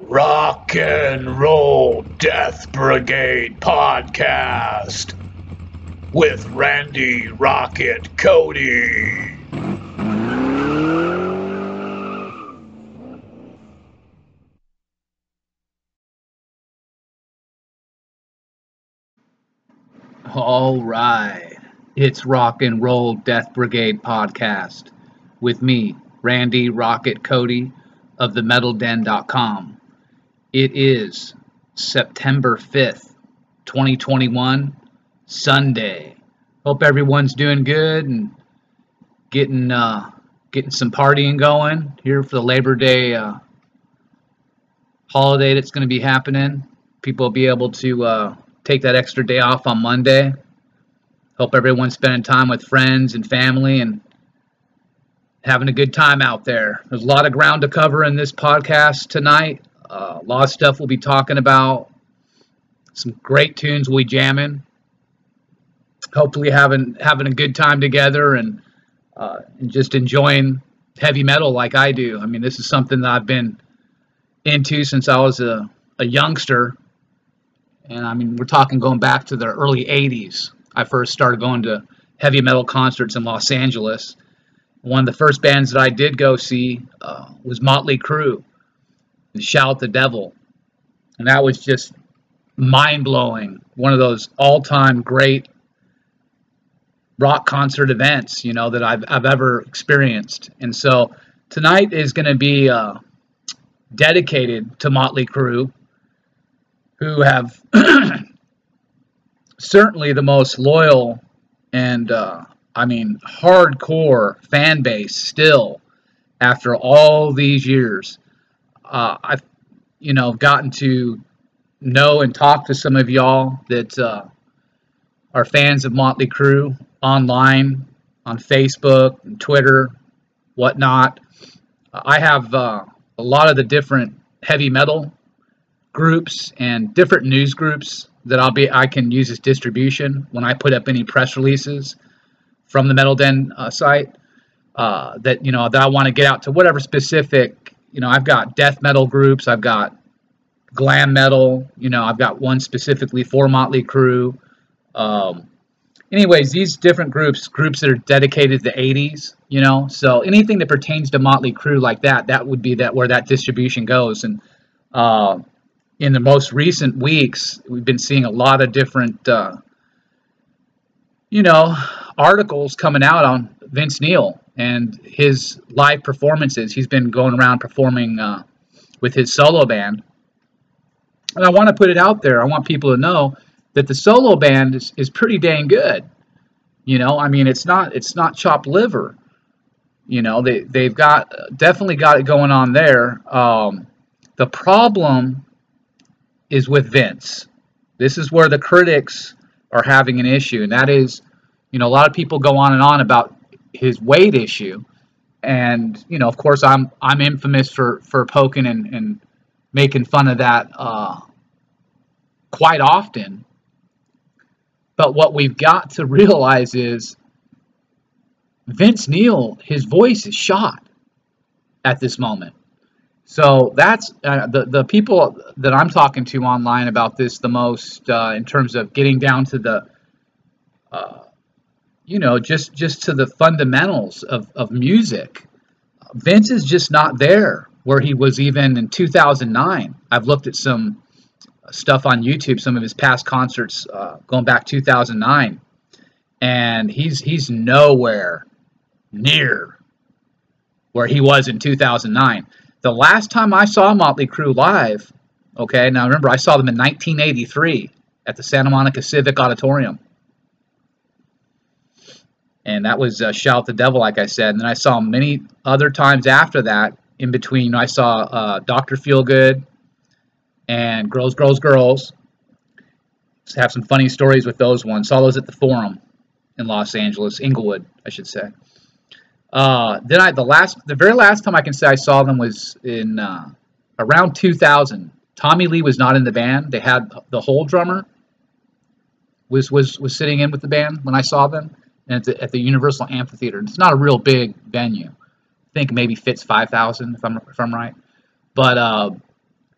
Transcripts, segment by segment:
Rock and Roll Death Brigade podcast with Randy Rocket Cody. All right. It's Rock and Roll Death Brigade podcast with me, Randy Rocket Cody of themetalden.com. It is September 5th, 2021, Sunday. Hope everyone's doing good and getting uh, getting some partying going here for the Labor Day uh, holiday that's going to be happening. People will be able to uh, take that extra day off on Monday. Hope everyone's spending time with friends and family and having a good time out there. There's a lot of ground to cover in this podcast tonight. Uh, a lot of stuff we'll be talking about. Some great tunes we'll be jamming. Hopefully, having having a good time together and uh, and just enjoying heavy metal like I do. I mean, this is something that I've been into since I was a, a youngster. And I mean, we're talking going back to the early 80s. I first started going to heavy metal concerts in Los Angeles. One of the first bands that I did go see uh, was Motley Crue, Shout the Devil. And that was just mind blowing. One of those all time great rock concert events, you know, that I've, I've ever experienced. And so tonight is going to be uh, dedicated to Motley Crue, who have certainly the most loyal and, uh, I mean, hardcore fan base still after all these years. Uh, I've, you know, gotten to know and talk to some of y'all that uh, are fans of Motley Crue online, on Facebook, and Twitter, whatnot. I have uh, a lot of the different heavy metal groups and different news groups that I'll be I can use as distribution when I put up any press releases from the Metal Den uh, site. Uh, that you know that I want to get out to whatever specific you know I've got death metal groups I've got glam metal you know I've got one specifically for Motley Crue. Um, anyways these different groups groups that are dedicated to the 80s you know so anything that pertains to Motley Crue like that that would be that where that distribution goes. And uh, in the most recent weeks we've been seeing a lot of different uh, you know articles coming out on Vince Neil and his live performances. He's been going around performing uh, with his solo band. And I want to put it out there. I want people to know that the solo band is, is pretty dang good. You know, I mean, it's not it's not chopped liver. You know, they they've got definitely got it going on there. Um, the problem is with Vince. This is where the critics are having an issue, and that is, you know, a lot of people go on and on about his weight issue, and you know, of course, I'm I'm infamous for for poking and, and making fun of that uh, quite often. But what we've got to realize is Vince Neil, his voice is shot at this moment. So that's uh, the the people that I'm talking to online about this the most uh, in terms of getting down to the uh, you know just just to the fundamentals of, of music. Vince is just not there where he was even in 2009. I've looked at some stuff on YouTube, some of his past concerts uh, going back 2009, and he's he's nowhere near where he was in 2009. The last time I saw Motley Crue live, okay, now remember I saw them in 1983 at the Santa Monica Civic Auditorium. And that was uh, Shout the Devil, like I said. And then I saw many other times after that. In between, I saw uh, Dr. Feelgood and Girls, Girls, Girls. Just have some funny stories with those ones. Saw those at the Forum in Los Angeles, Inglewood, I should say. Uh, then I the last the very last time I can say I saw them was in uh, around 2000. Tommy Lee was not in the band. They had the whole drummer was was was sitting in with the band when I saw them and at the, at the Universal Amphitheater. It's not a real big venue. I think maybe fits 5,000 if I'm if I'm right. But uh,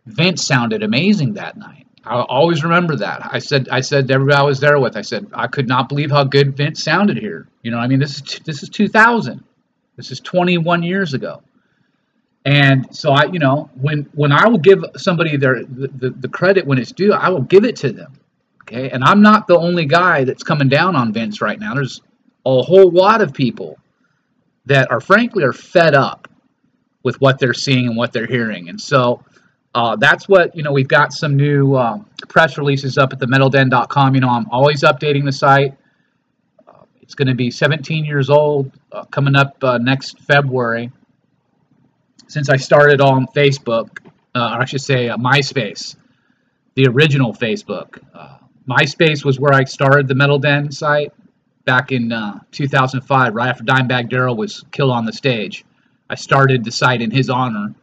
Vince sounded amazing that night. I always remember that. I said I said to everybody I was there with, I said I could not believe how good Vince sounded here. You know, I mean this is this is 2000. This is 21 years ago. And so I, you know, when when I will give somebody their the, the, the credit when it's due, I will give it to them. Okay, and I'm not the only guy that's coming down on Vince right now. There's a whole lot of people that are frankly are fed up with what they're seeing and what they're hearing, and so uh, that's what you know. We've got some new uh, press releases up at the metalden.com. You know, I'm always updating the site. Uh, it's going to be 17 years old uh, coming up uh, next February since I started on Facebook, uh, or I should say MySpace, the original Facebook. MySpace was where I started the Metal Den site back in uh, 2005, right after Dimebag Darrell was killed on the stage. I started the site in his honor,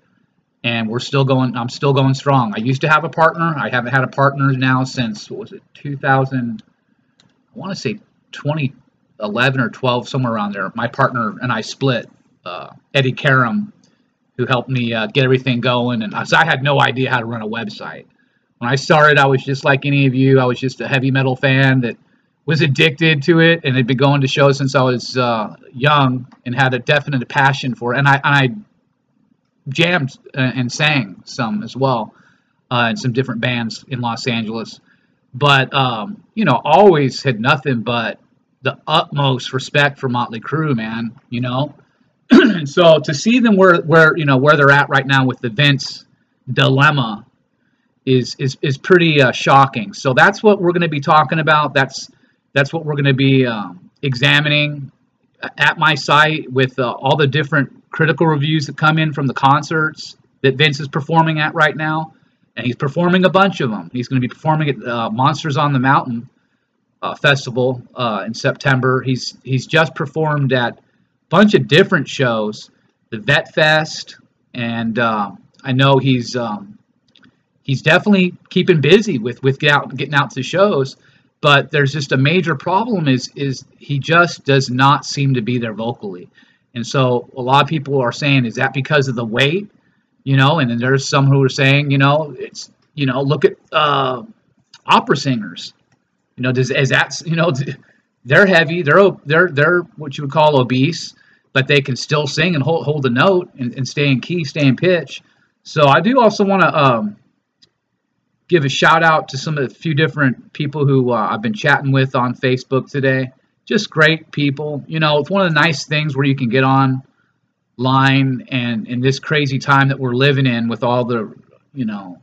and we're still going. I'm still going strong. I used to have a partner. I haven't had a partner now since what was it 2000? I want to say 2011 or 12, somewhere around there. My partner and I split. Uh, Eddie Karam who helped me uh, get everything going. And I, I had no idea how to run a website. When I started, I was just like any of you. I was just a heavy metal fan that was addicted to it and had been going to shows since I was uh, young and had a definite passion for it. And I, and I jammed and sang some as well uh, in some different bands in Los Angeles. But, um, you know, always had nothing but the utmost respect for Motley Crue, man. You know, so to see them where where you know where they're at right now with the Vince dilemma is is is pretty uh, shocking. So that's what we're going to be talking about. That's that's what we're going to be um, examining at my site with uh, all the different critical reviews that come in from the concerts that Vince is performing at right now, and he's performing a bunch of them. He's going to be performing at uh, Monsters on the Mountain uh, festival uh, in September. He's he's just performed at a bunch of different shows, the Vet Fest, and uh, I know he's um, he's definitely keeping busy with with get out, getting out to shows. But there's just a major problem is is he just does not seem to be there vocally, and so a lot of people are saying is that because of the weight, you know, and then there's some who are saying you know it's you know look at uh, opera singers, you know does is that you know they're heavy they're they're they're what you would call obese but they can still sing and hold, hold the note and, and stay in key, stay in pitch. So I do also want to um, give a shout out to some of the few different people who uh, I've been chatting with on Facebook today. Just great people. You know, it's one of the nice things where you can get online and in this crazy time that we're living in with all the, you know,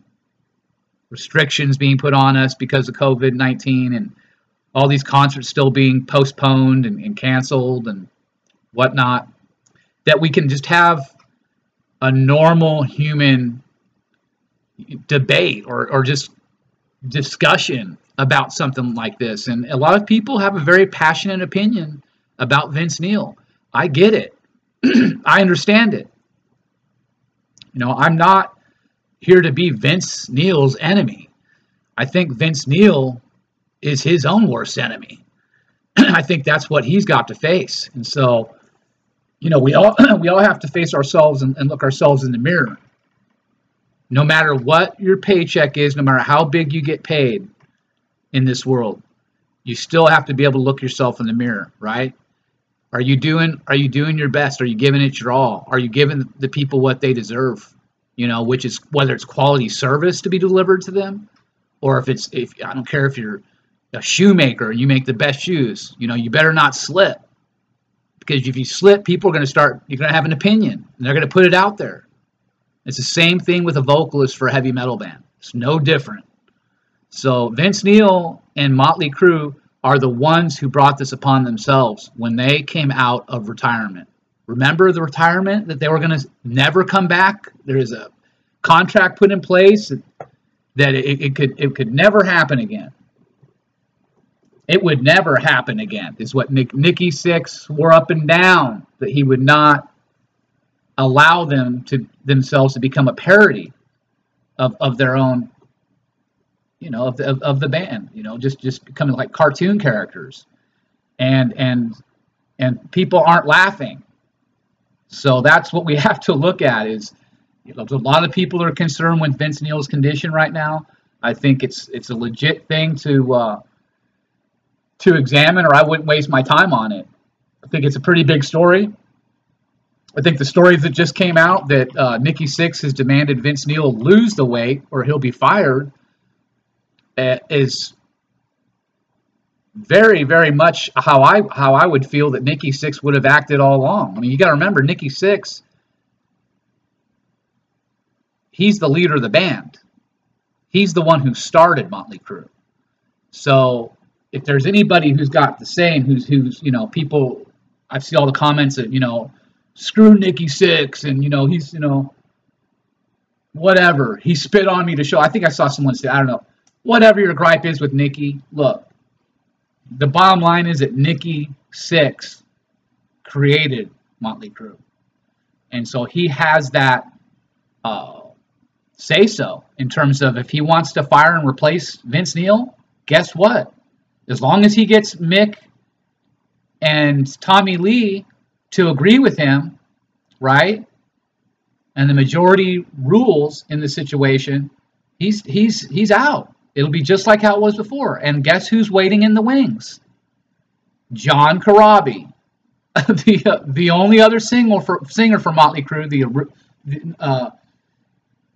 restrictions being put on us because of COVID 19 and all these concerts still being postponed and, and canceled and whatnot, that we can just have a normal human debate or, or just discussion about something like this. And a lot of people have a very passionate opinion about Vince Neil. I get it. I understand it. You know, I'm not here to be Vince Neil's enemy. I think Vince Neil is his own worst enemy. I think that's what he's got to face. And so you know, we all we all have to face ourselves and, and look ourselves in the mirror. No matter what your paycheck is, no matter how big you get paid in this world, you still have to be able to look yourself in the mirror, right? Are you doing are you doing your best? Are you giving it your all? Are you giving the people what they deserve? You know, which is whether it's quality service to be delivered to them, or if it's if I don't care if you're a shoemaker and you make the best shoes, you know, you better not slip because if you slip, people are going to start, you're going to have an opinion, and they're going to put it out there. It's the same thing with a vocalist for a heavy metal band. It's no different. So Vince Neil and Motley Crue are the ones who brought this upon themselves when they came out of retirement. Remember the retirement that they were going to never come back? There is a contract put in place that it, it could it could never happen again. It would never happen again, is what Nick, Nikki Sixx swore up and down that he would not allow them to themselves to become a parody of, of their own, you know, of the, of, of the band, you know, just, just becoming like cartoon characters. And, and, and people aren't laughing. So that's what we have to look at is, You know, a lot of people are concerned with Vince Neil's condition right now. I think it's it's a legit thing to uh, to examine, or I wouldn't waste my time on it. I think it's a pretty big story. I think the stories that just came out that uh, Nikki Sixx has demanded Vince Neil lose the weight or he'll be fired uh, is very, very much how I how I would feel that Nikki Sixx would have acted all along. I mean, you got to remember Nikki Sixx. He's the leader of the band. He's the one who started Motley Crue. So if there's anybody who's got the same, who's who's you know people, I've seen all the comments that you know, screw Nikki Sixx, and you know he's you know, whatever he spit on me to show. I think I saw someone say I don't know, whatever your gripe is with Nikki. Look, the bottom line is that Nikki Sixx created Motley Crue, and so he has that uh, say so in terms of if he wants to fire and replace Vince Neil. Guess what? As long as he gets Mick and Tommy Lee to agree with him, right? And the majority rules in the situation, he's he's he's out. It'll be just like how it was before. And guess who's waiting in the wings? John Corabi, the uh, the only other single for singer for Motley Crue, the uh,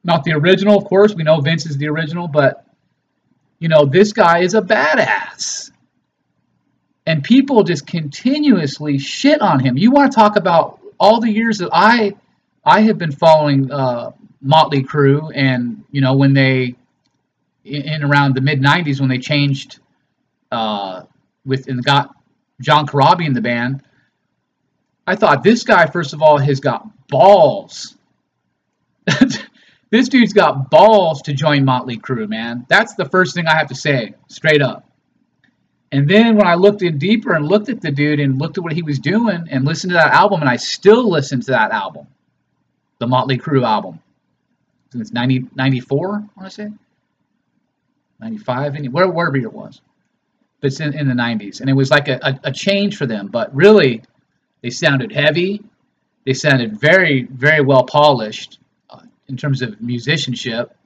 not the original, of course. We know Vince is the original, but you know, this guy is a badass. And people just continuously shit on him. You want to talk about all the years that I I have been following uh, Motley Crue, and you know when they in around the mid '90s when they changed uh, with and got John Corabi in the band. I thought this guy, first of all, has got balls This dude's got balls to join Motley Crue, man. That's the first thing I have to say, straight up. And then when I looked in deeper and looked at the dude and looked at what he was doing and listened to that album, and I still listen to that album, the Motley Crue album. It's 90, 94, I want to say. 95, whatever, wherever it was. But it's in, in the 90s. And it was like a, a, a change for them. But really, they sounded heavy. They sounded very, very well polished in terms of musicianship.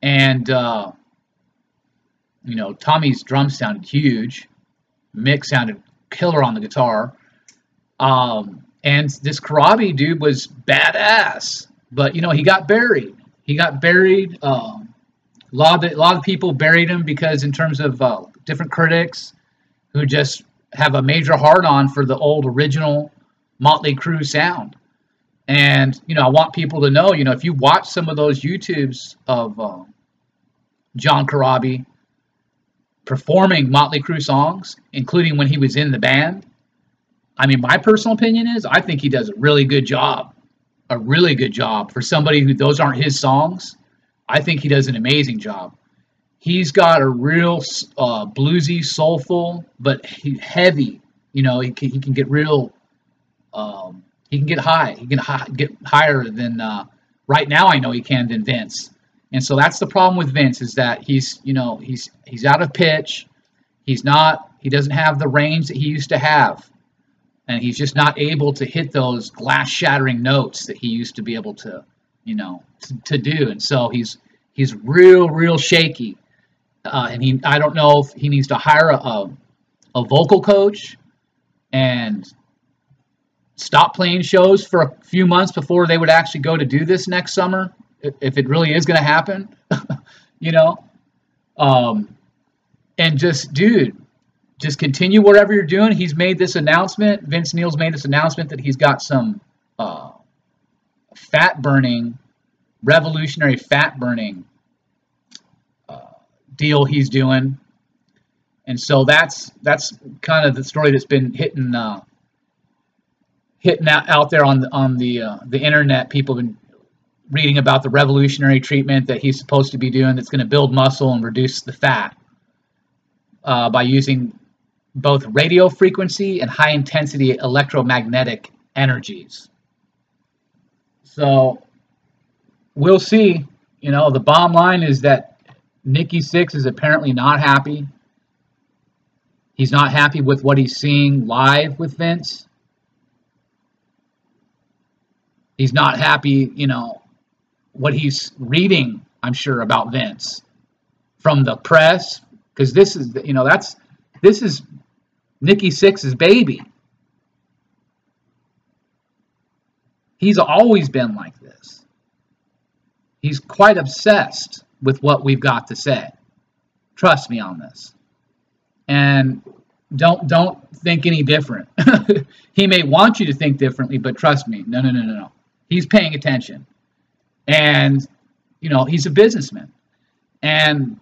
And, uh, you know, Tommy's drums sounded huge. Mick sounded killer on the guitar. Um, and this Corabi dude was badass. But, you know, he got buried. He got buried. Um, a, lot of a lot of people buried him because, in terms of uh, different critics who just have a major hard on for the old original Motley Crue sound. And you know, I want people to know, you know, if you watch some of those YouTubes of uh, John Corabi performing Motley Crue songs, including when he was in the band, I mean, my personal opinion is I think he does a really good job, a really good job for somebody who those aren't his songs. I think he does an amazing job. He's got a real uh, bluesy, soulful, but heavy. You know, he can, he can get real. Um, he can get high. He can hi- get higher than uh, right now. I know he can than Vince. And so that's the problem with Vince is that he's you know he's he's out of pitch. He's not. He doesn't have the range that he used to have, and he's just not able to hit those glass shattering notes that he used to be able to you know to, to do. And so he's he's real real shaky. Uh, and he I don't know if he needs to hire a, a, a vocal coach and stop playing shows for a few months before they would actually go to do this next summer, if it really is going to happen, you know. Um, and just, dude, just continue whatever you're doing. He's made this announcement. Vince Neil's made this announcement that he's got some uh, fat burning, revolutionary fat burning uh, deal he's doing. And so that's that's kind of the story that's been hitting uh, hitting out, out there on the on the uh, the internet. People have been reading about the revolutionary treatment that he's supposed to be doing that's going to build muscle and reduce the fat uh, by using both radio frequency and high intensity electromagnetic energies. So we'll see. You know, the bottom line is that Nikki Sixx is apparently not happy. He's not happy with what he's seeing live with Vince. He's not happy, you know, what he's reading, I'm sure, about Vince from the press, because this is, you know, that's this is Nikki Sixx's baby. He's always been like this. He's quite obsessed with what we've got to say. Trust me on this. And don't don't think any different. he may want you to think differently, but trust me, no, no, no, no, no. He's paying attention, and you know he's a businessman, and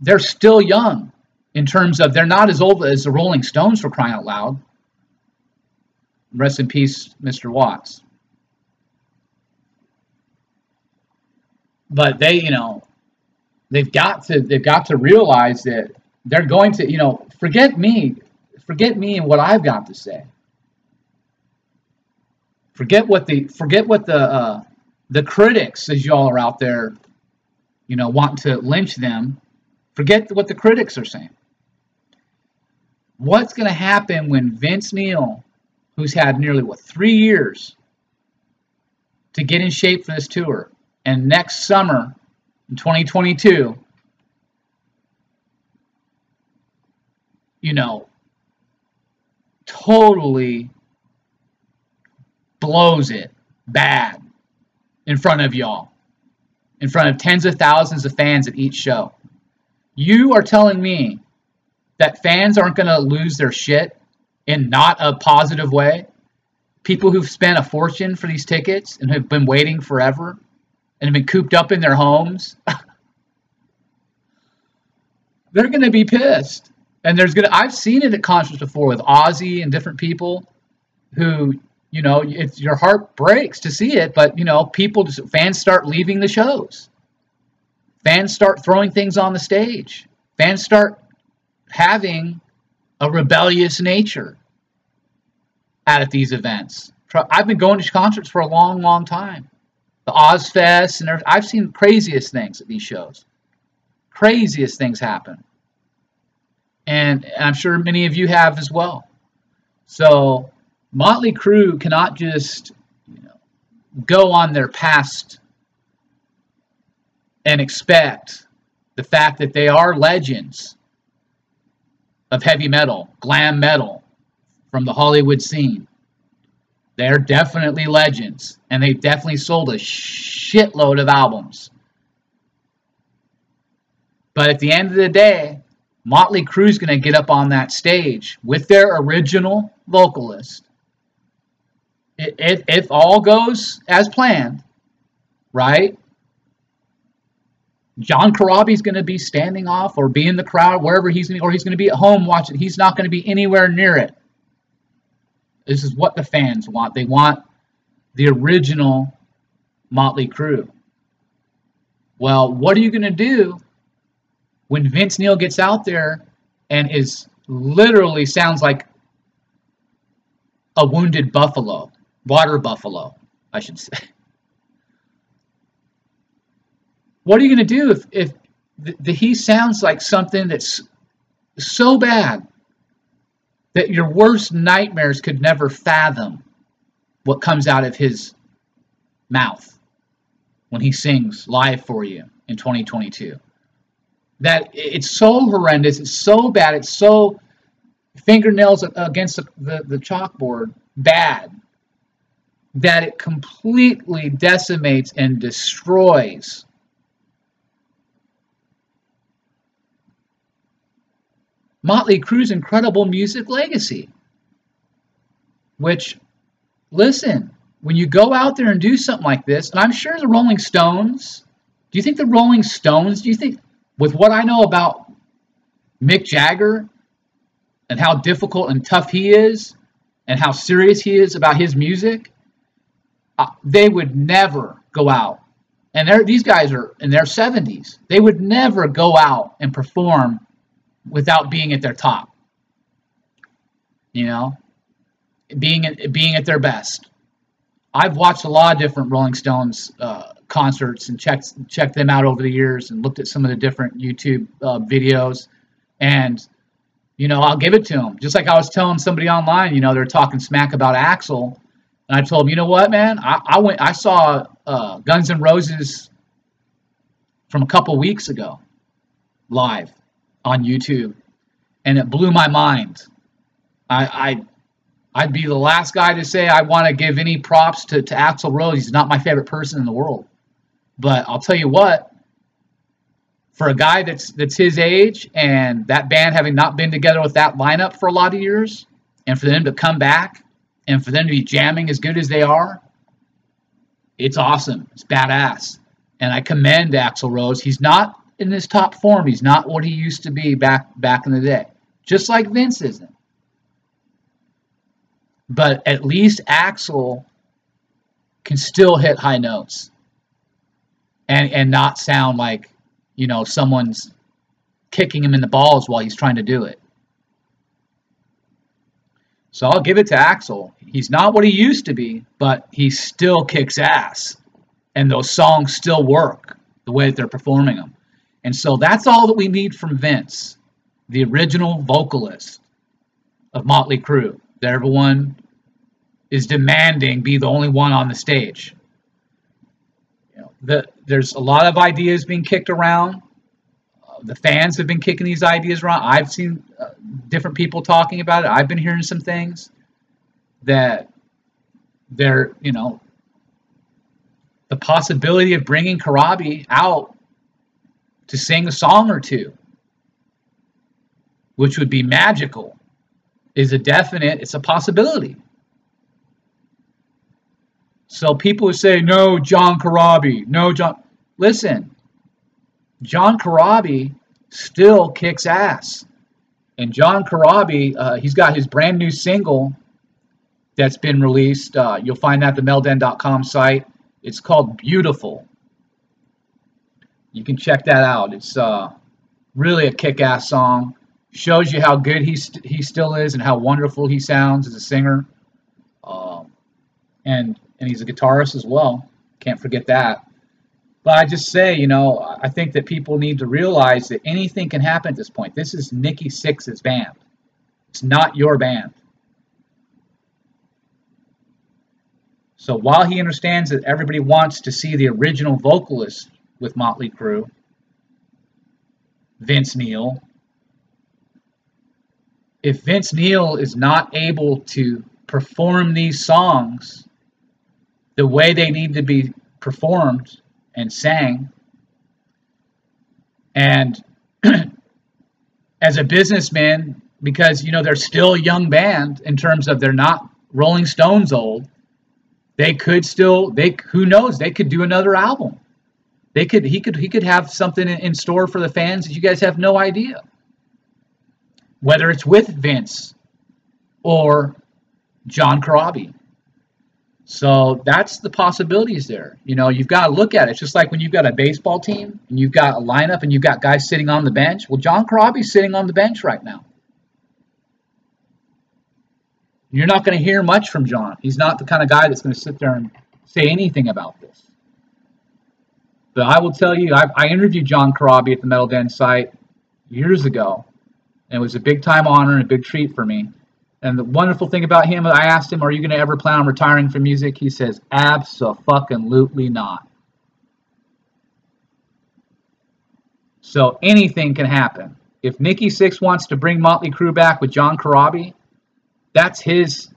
they're still young in terms of they're not as old as the Rolling Stones for crying out loud. Rest in peace, Mr. Watts. But they, you know, they've got to they've got to realize that they're going to, you know, forget me, forget me and what I've got to say. Forget what the forget what the uh, the critics, as y'all are out there, you know, wanting to lynch them. Forget what the critics are saying. What's going to happen when Vince Neil, who's had nearly what three years to get in shape for this tour, and next summer in 2022, you know, totally blows it bad in front of y'all, in front of tens of thousands of fans at each show. You are telling me that fans aren't going to lose their shit in not a positive way? People who've spent a fortune for these tickets and have been waiting forever and have been cooped up in their homes, they're going to be pissed. And there's going to, I've seen it at concerts before with Ozzy and different people who, you know, it's your heart breaks to see it, but, you know, people, just, fans start leaving the shows. Fans start throwing things on the stage. Fans start having a rebellious nature at these events. I've been going to concerts for a long, long time. The Ozzfest, and I've seen craziest things at these shows. Craziest things happen. And I'm sure many of you have as well. So Motley Crue cannot just you know, go on their past and expect the fact that they are legends of heavy metal, glam metal from the Hollywood scene. They're definitely legends, and they've definitely sold a shitload of albums. But at the end of the day, Motley Crue's going to get up on that stage with their original vocalist. If, if all goes as planned, right? John Corabi's going to be standing off or be in the crowd wherever he's going to, or he's going to be at home watching. He's not going to be anywhere near it. This is what the fans want. They want the original Motley Crue. Well, what are you going to do when Vince Neil gets out there and is literally sounds like a wounded buffalo, water buffalo, I should say. What are you going to do if, if the, the, he sounds like something that's so bad that your worst nightmares could never fathom what comes out of his mouth when he sings live for you in 2022? That it's so horrendous, it's so bad, it's so fingernails against the, the, the chalkboard bad that it completely decimates and destroys Motley Crue's incredible music legacy. Which, listen, when you go out there and do something like this, and I'm sure the Rolling Stones, do you think the Rolling Stones, do you think, with what I know about Mick Jagger and how difficult and tough he is, and how serious he is about his music, uh, they would never go out. And these guys are in their 70s. They would never go out and perform without being at their top. You know, being at, being at their best. I've watched a lot of different Rolling Stones uh, concerts and checked checked them out over the years and looked at some of the different YouTube uh, videos, and you know I'll give it to them. Just like I was telling somebody online, you know they're talking smack about Axl, and I told him, you know what, man, I, I went I saw uh, Guns N' Roses from a couple weeks ago, live on YouTube, and it blew my mind. I, I I'd be the last guy to say I want to give any props to, to Axl Rose. He's not my favorite person in the world. But I'll tell you what, for a guy that's that's his age and that band having not been together with that lineup for a lot of years, and for them to come back and for them to be jamming as good as they are, it's awesome. It's badass. And I commend Axl Rose. He's not in his top form. He's not what he used to be back back in the day. Just like Vince isn't. But at least Axl can still hit high notes and and not sound like you know someone's kicking him in the balls while he's trying to do it. So I'll give it to Axl. He's not what he used to be, but he still kicks ass. And those songs still work the way that they're performing them. And so that's all that we need from Vince, the original vocalist of Motley Crue, that everyone is demanding be the only one on the stage. You know, the, there's a lot of ideas being kicked around. The fans have been kicking these ideas around. I've seen uh, different people talking about it. I've been hearing some things that they're, you know, the possibility of bringing Corabi out to sing a song or two, which would be magical, is a definite, it's a possibility. So people who say, no, John Corabi, no, John. Listen, John Corabi still kicks ass. And John Corabi, uh, he's got his brand new single that's been released. Uh, you'll find that at the metalden.com site. It's called Beautiful. You can check that out. It's uh, really a kick-ass song. Shows you how good he, st he still is and how wonderful he sounds as a singer. Um, and and he's a guitarist as well. Can't forget that. But I just say, you know, I think that people need to realize that anything can happen at this point. This is Nikki Sixx's band. It's not your band. So while he understands that everybody wants to see the original vocalist with Motley Crue, Vince Neil, if Vince Neil is not able to perform these songs the way they need to be performed and sang, and as a businessman, because you know they're still a young band in terms of they're not Rolling Stones old, they could still they who knows they could do another album. They could he could he could have something in, store for the fans that you guys have no idea. Whether it's with vince or john corabi so that's the possibilities there you know you've got to look at it it's just like when you've got a baseball team and you've got a lineup and you've got guys sitting on the bench well john corabi's sitting on the bench right now you're not going to hear much from John. He's not the kind of guy that's going to sit there and say anything about this. But I will tell you, I, I interviewed John Corabi at the Metal Den site years ago, and it was a big time honor and a big treat for me. And the wonderful thing about him, I asked him, "Are you going to ever plan on retiring from music?" He says, "Absolutely not." So anything can happen. If Nikki Sixx wants to bring Motley Crue back with John Corabi, that's his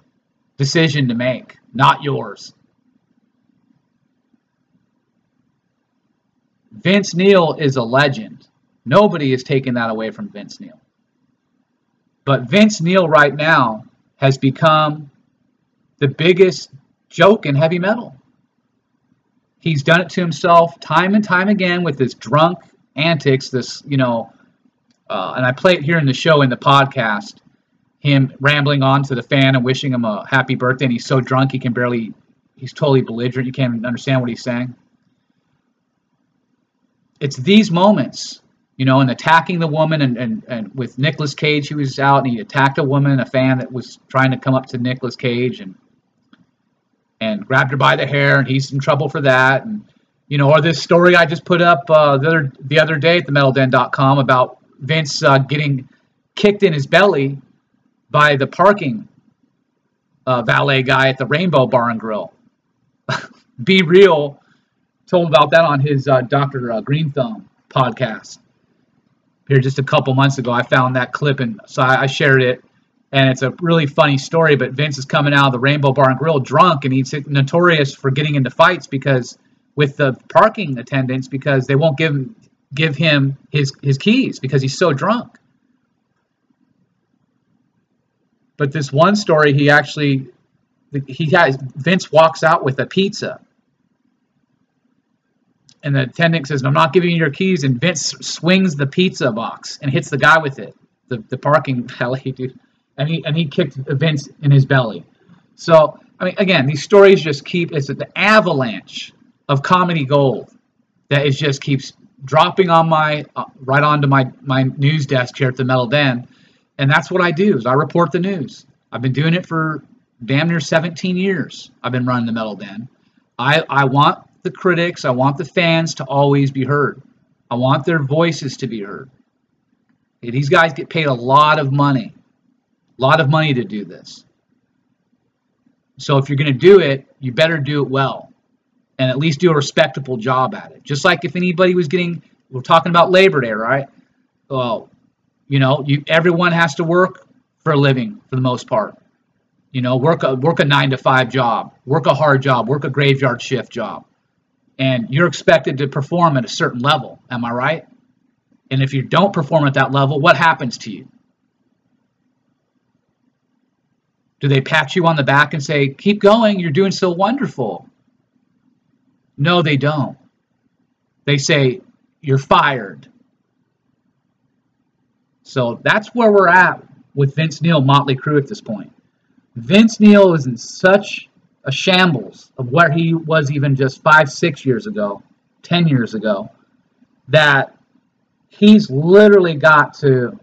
decision to make, not yours. Vince Neil is a legend. Nobody is taking that away from Vince Neil. But Vince Neil right now has become the biggest joke in heavy metal. He's done it to himself time and time again with his drunk antics, this, you know, uh, and I play it here in the show in the podcast him rambling on to the fan and wishing him a happy birthday, and he's so drunk he can barely, he's totally belligerent. You can't even understand what he's saying. It's these moments, you know, and attacking the woman, and, and, and with Nicolas Cage, he was out and he attacked a woman, a fan that was trying to come up to Nicolas Cage and and grabbed her by the hair, and he's in trouble for that. And you know, or this story I just put up uh, the other the other day at the metalden.com about Vince uh, getting kicked in his belly by the parking uh, valet guy at the Rainbow Bar and Grill. B-Real told about that on his uh, Dr. Uh, Green Thumb podcast here just a couple months ago. I found that clip and so I, I shared it. And it's a really funny story. But Vince is coming out of the Rainbow Bar and Grill drunk, and he's notorious for getting into fights because with the parking attendants because they won't give him give him his his keys because he's so drunk. But this one story, he actually he has Vince walks out with a pizza and the attendant says, "I'm not giving you your keys." And Vince swings the pizza box and hits the guy with it, the the parking valet dude, and he and he kicked Vince in his belly. So I mean, again, these stories just keep it's the avalanche of comedy gold that is just keeps dropping on my uh, right onto my my news desk here at the Metal Den, and that's what I do is I report the news. I've been doing it for damn near 17 years. I've been running the Metal Den. I I want the critics, I want the fans to always be heard. I want their voices to be heard. These guys get paid a lot of money, a lot of money to do this. So if you're going to do it, you better do it well and at least do a respectable job at it. Just like if anybody was getting, we're talking about Labor Day, right? Well, you know, you everyone has to work for a living for the most part. You know, work a work a nine to five job, work a hard job, work a graveyard shift job and you're expected to perform at a certain level. Am I right? And if you don't perform at that level, what happens to you? Do they pat you on the back and say, keep going, you're doing so wonderful? No, they don't. They say, you're fired. So that's where we're at with Vince Neil, Motley Crue at this point. Vince Neil is in such a shambles of where he was even just five, six years ago, 10 years ago, that he's literally got to,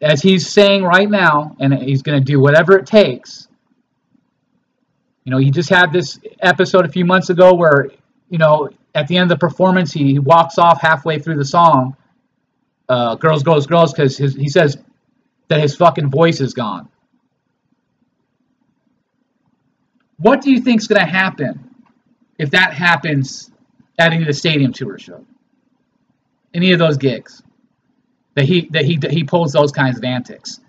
as he's saying right now, and he's going to do whatever it takes. You know, he just had this episode a few months ago where, you know, at the end of the performance, he walks off halfway through the song, uh, Girls, Girls, Girls, because he says that his fucking voice is gone. What do you think is going to happen if that happens at any of the stadium tour show? Any of those gigs that he that he that he pulls those kinds of antics?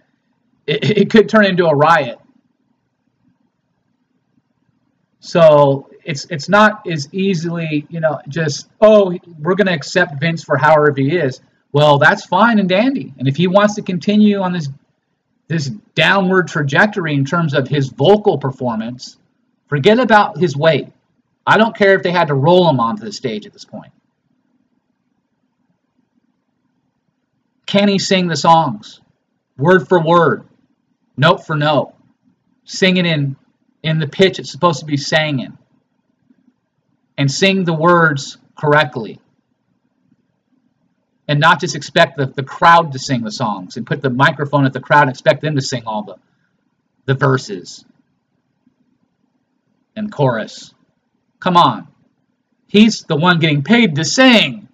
It, it could turn into a riot. So it's it's not as easily you know just oh we're going to accept Vince for however he is. Well, that's fine and dandy. And if he wants to continue on this this downward trajectory in terms of his vocal performance, Forget about his weight. I don't care if they had to roll him onto the stage at this point. Can he sing the songs? Word for word, note for note, sing it in in the pitch it's supposed to be sang in, and sing the words correctly, and not just expect the, the crowd to sing the songs and put the microphone at the crowd and expect them to sing all the the verses and chorus. Come on. He's the one getting paid to sing.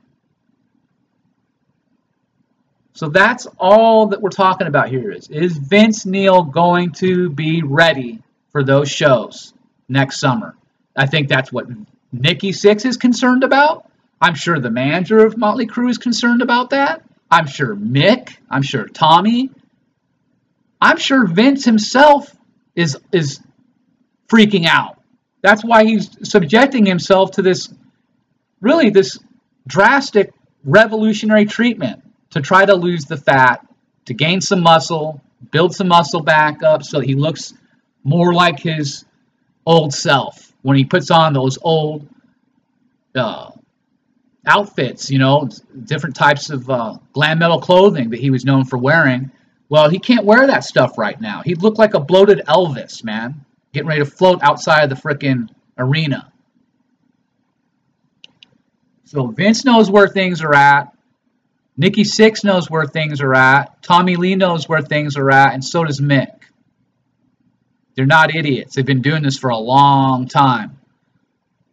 So that's all that we're talking about here is is Vince Neil going to be ready for those shows next summer? I think that's what Nikki Sixx is concerned about. I'm sure the manager of Motley Crue is concerned about that. I'm sure Mick, I'm sure Tommy, I'm sure Vince himself is is freaking out. That's why he's subjecting himself to this really this drastic revolutionary treatment to try to lose the fat, to gain some muscle, build some muscle back up so he looks more like his old self when he puts on those old uh, outfits, you know, different types of uh, glam metal clothing that he was known for wearing. Well, he can't wear that stuff right now. He'd look like a bloated Elvis, man getting ready to float outside of the frickin' arena. So Vince knows where things are at. Nikki Sixx knows where things are at. Tommy Lee knows where things are at, and so does Mick. They're not idiots. They've been doing this for a long time.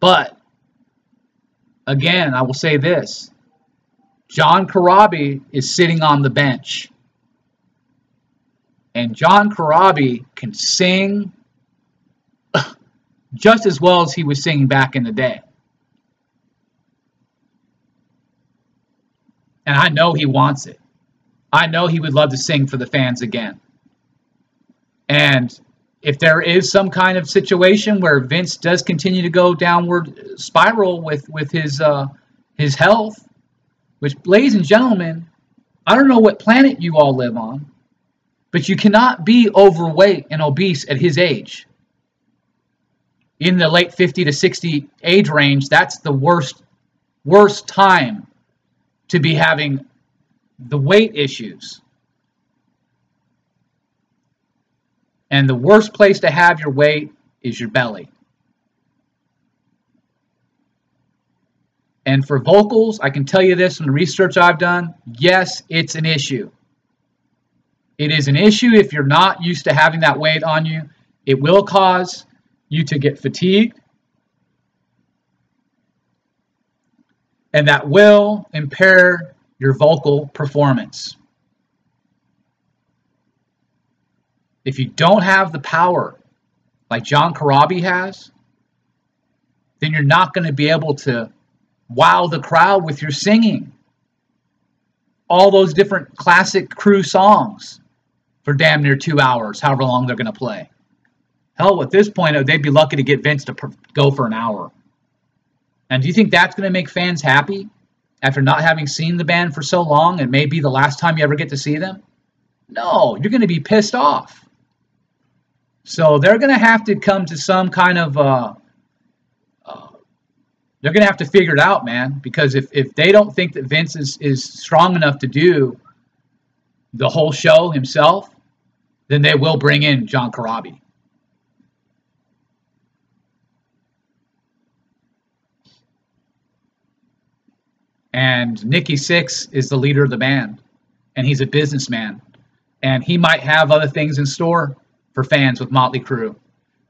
But again, I will say this. John Corabi is sitting on the bench. And John Corabi can sing just as well as he was singing back in the day. And I know he wants it. I know he would love to sing for the fans again. And if there is some kind of situation where Vince does continue to go downward spiral with with his uh, his health, which, ladies and gentlemen, I don't know what planet you all live on, but you cannot be overweight and obese at his age. In the late 50 to 60 age range, that's the worst worst time to be having the weight issues. And the worst place to have your weight is your belly. And for vocals, I can tell you this from the research I've done yes, it's an issue. It is an issue if you're not used to having that weight on you. It will cause you to get fatigued. And that will impair your vocal performance. If you don't have the power like John Corabi has, then you're not going to be able to wow the crowd with your singing. All those different classic Crue songs for damn near two hours, however long they're going to play. Hell, at this point, they'd be lucky to get Vince to go for an hour. And do you think that's going to make fans happy after not having seen the band for so long and maybe the last time you ever get to see them? No, you're going to be pissed off. So they're going to have to come to some kind of, uh, uh, they're going to have to figure it out, man. Because if, if they don't think that Vince is, is strong enough to do the whole show himself, then they will bring in John Corabi. And Nikki Sixx is the leader of the band, and he's a businessman, and he might have other things in store for fans with Motley Crue.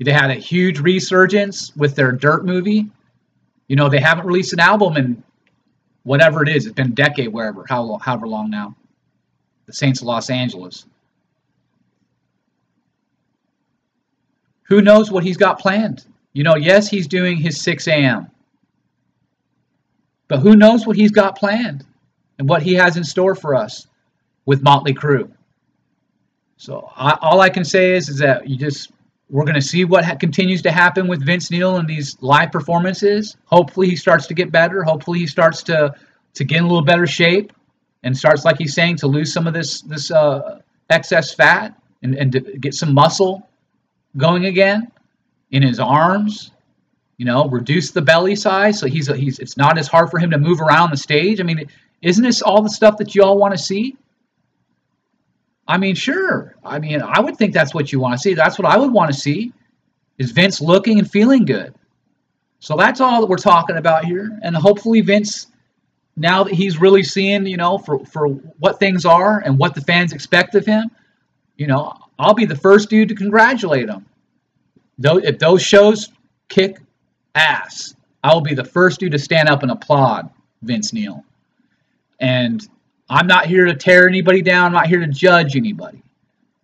They had a huge resurgence with their Dirt movie. You know, they haven't released an album in whatever it is. It's been a decade, wherever, how, however long now. The Saints of Los Angeles. Who knows what he's got planned? You know, yes, he's doing his Sixx:A.M. But who knows what he's got planned and what he has in store for us with Motley Crue. So I, all I can say is, is that you just we're going to see what ha- continues to happen with Vince Neil and these live performances. Hopefully he starts to get better. Hopefully he starts to to get in a little better shape and starts, like he's saying, to lose some of this this uh, excess fat and, and to get some muscle going again in his arms. You know, reduce the belly size so he's a, he's it's not as hard for him to move around the stage. I mean, isn't this all the stuff that you all want to see? I mean, sure. I mean, I would think that's what you want to see. That's what I would want to see is Vince looking and feeling good. So that's all that we're talking about here. And hopefully Vince, now that he's really seeing, you know, for, for what things are and what the fans expect of him, you know, I'll be the first dude to congratulate him. Though if those shows kick ass, I will be the first dude to stand up and applaud Vince Neil. And I'm not here to tear anybody down. I'm not here to judge anybody.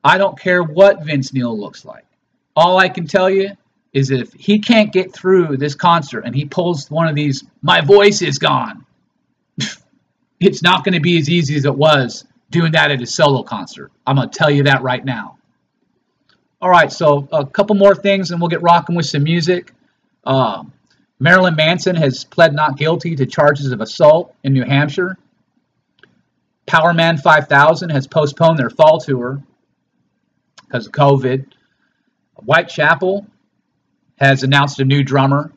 I don't care what Vince Neil looks like. All I can tell you is if he can't get through this concert and he pulls one of these, my voice is gone, it's not going to be as easy as it was doing that at a solo concert. I'm going to tell you that right now. All right, so a couple more things and we'll get rocking with some music. Uh, Marilyn Manson has pled not guilty to charges of assault in New Hampshire. Powerman 5000 has postponed their fall tour because of COVID. Whitechapel has announced a new drummer.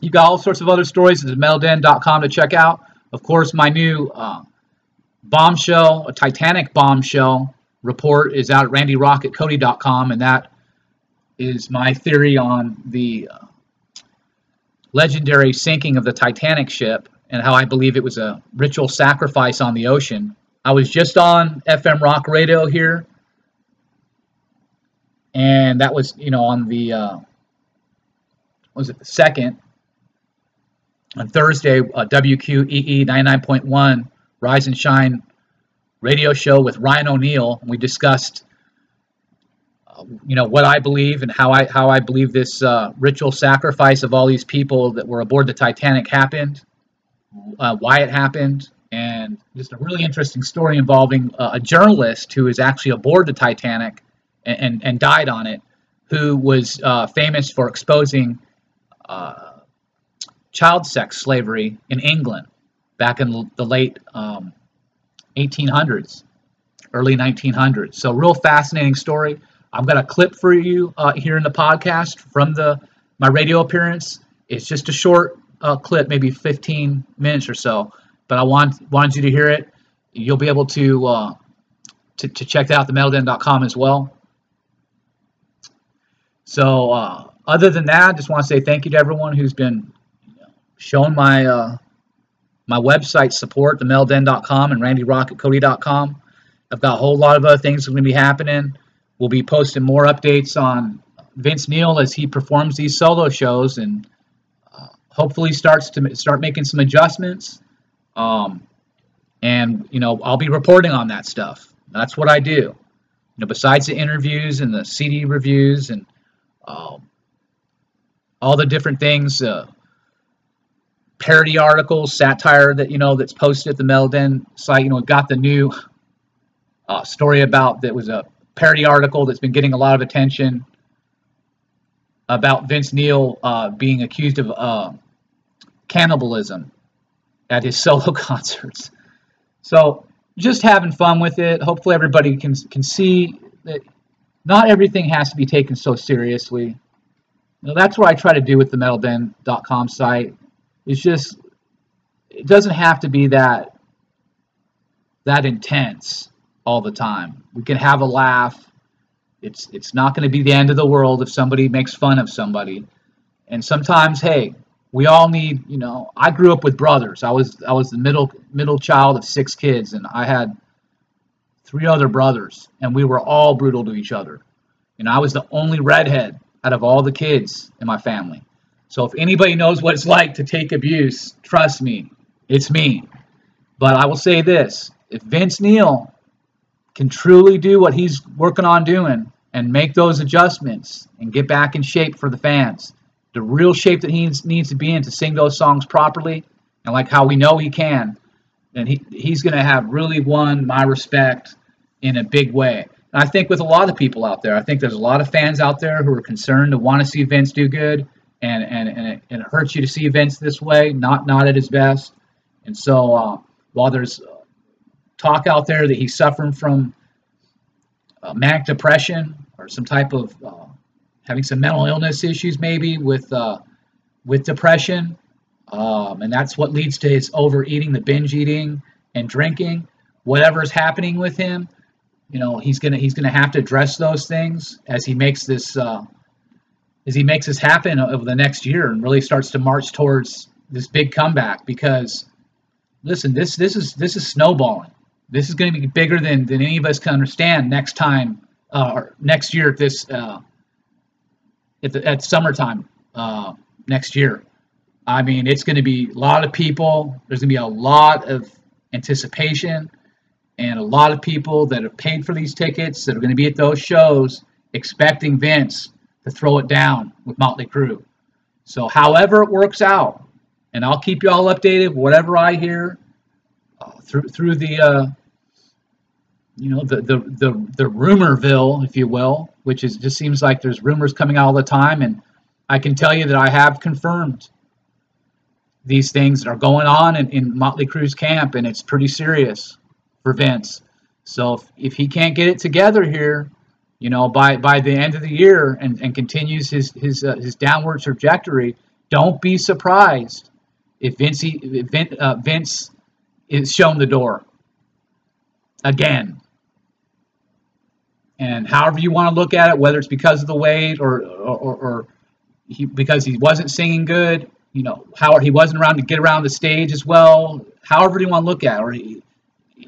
You've got all sorts of other stories at metalden.com to check out. Of course, my new uh, bombshell, a Titanic bombshell report is out at randyrocketcody.com, and that is my theory on the uh, legendary sinking of the Titanic ship and how I believe it was a ritual sacrifice on the ocean. I was just on FM Rock Radio here, and that was, you know, on the, uh, was it the second? On Thursday, uh, WQEE 99.1 Rise and Shine radio show with Ryan O'Neal. We discussed, you know, what I believe and how I how I believe this uh, ritual sacrifice of all these people that were aboard the Titanic happened uh, why it happened, and just a really interesting story involving uh, a journalist who is actually aboard the Titanic and, and, and died on it, who was uh, famous for exposing uh, child sex slavery in England back in the late um, 1800s, early 1900s. So, real fascinating story. I've got a clip for you uh, here in the podcast from the my radio appearance. It's just a short uh, clip, maybe 15 minutes or so, but I want wanted you to hear it. You'll be able to uh, to, to check that out, themetalden.com as well. So, uh, other than that, I just want to say thank you to everyone who's been showing my uh, my website support, themetalden.com and randyrocketcody.com. I've got a whole lot of other things going to be happening. We'll be posting more updates on Vince Neil as he performs these solo shows and uh, hopefully starts to start making some adjustments. Um, and you know, I'll be reporting on that stuff. That's what I do. You know, besides the interviews and the CD reviews and um, all the different things, uh, parody articles, satire that you know that's posted at the Metal Den site. You know, got the new uh, story about that was a parody article that's been getting a lot of attention about Vince Neil uh, being accused of uh, cannibalism at his solo concerts. So just having fun with it. Hopefully everybody can can see that not everything has to be taken so seriously. Know, that's what I try to do with the metalden.com site. It's just it doesn't have to be that that intense all the time. We can have a laugh. It's it's not going to be the end of the world if somebody makes fun of somebody. And sometimes, hey, we all need, you know, I grew up with brothers. I was I was the middle middle child of six kids and I had three other brothers and we were all brutal to each other. And I was the only redhead out of all the kids in my family. So if anybody knows what it's like to take abuse, trust me, it's me. But I will say this, if Vince Neil can truly do what he's working on doing and make those adjustments and get back in shape for the fans, the real shape that he needs to be in to sing those songs properly, and like how we know he can, then he, he's going to have really won my respect in a big way. And I think with a lot of people out there, I think there's a lot of fans out there who are concerned to want to see Vince do good, and and and it, and it hurts you to see Vince this way, not not at his best. And so uh, while there's talk out there that he's suffering from uh, manic depression or some type of uh, having some mental illness issues, maybe with uh, with depression, um, and that's what leads to his overeating, the binge eating and drinking. Whatever is happening with him, you know, he's gonna he's gonna have to address those things as he makes this uh, as he makes this happen over the next year and really starts to march towards this big comeback. Because listen, this this is this is snowballing. This is going to be bigger than than any of us can understand next time uh, or next year at this uh, at, the, at summertime uh, next year. I mean, it's going to be a lot of people. There's going to be a lot of anticipation and a lot of people that have paid for these tickets that are going to be at those shows expecting Vince to throw it down with Motley Crue. So, however it works out, and I'll keep you all updated, whatever I hear through through the uh, you know the, the the the rumorville, if you will, which is just seems like there's rumors coming out all the time, and I can tell you that I have confirmed these things that are going on in, in Motley Crue's camp, and it's pretty serious for Vince. So if, if he can't get it together here, you know, by by the end of the year and, and continues his his uh, his downward trajectory, don't be surprised if Vince if uh, Vince is shown the door again. And however you want to look at it, whether it's because of the weight or or, or he, because he wasn't singing good, you know, how he wasn't around to get around the stage as well. However you want to look at it, or he,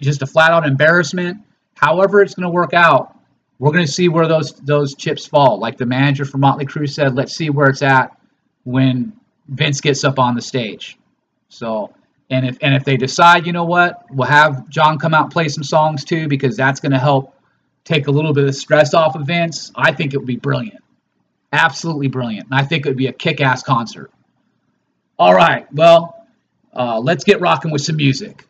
just a flat out embarrassment. However it's going to work out, we're going to see where those those chips fall. Like the manager for Motley Crue said, let's see where it's at when Vince gets up on the stage. So, and if and if they decide, you know what, we'll have John come out play some songs too because that's going to help take a little bit of stress off of Vince. I think it would be brilliant, absolutely brilliant, and I think it would be a kick-ass concert. All right, well, uh, let's get rocking with some music.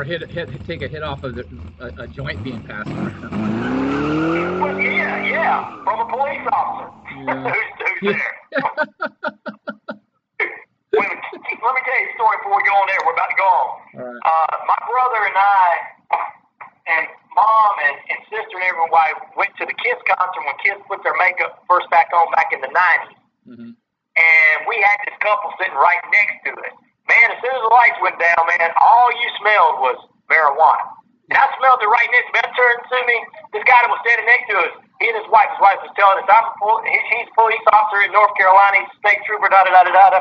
Or, or hit, hit take a hit off of the, a, a joint being passed around. well, yeah, yeah, from a police officer Yeah. who's, who's there. Wait, let me tell you a story before we go on there. We're about to go on. Right. Uh, my brother and I, and mom and, and sister and everybody went to the Kiss concert when Kiss put their makeup first back on back in the 90s. hmm and we had this couple sitting right next to us. Man, as soon as the lights went down, man, all you smelled was marijuana. And I smelled it right next to me. I turned to me, this guy that was standing next to us, he and his wife, his wife was telling us, I'm a pol- he, he's a police officer in North Carolina, he's a state trooper, da da da da da.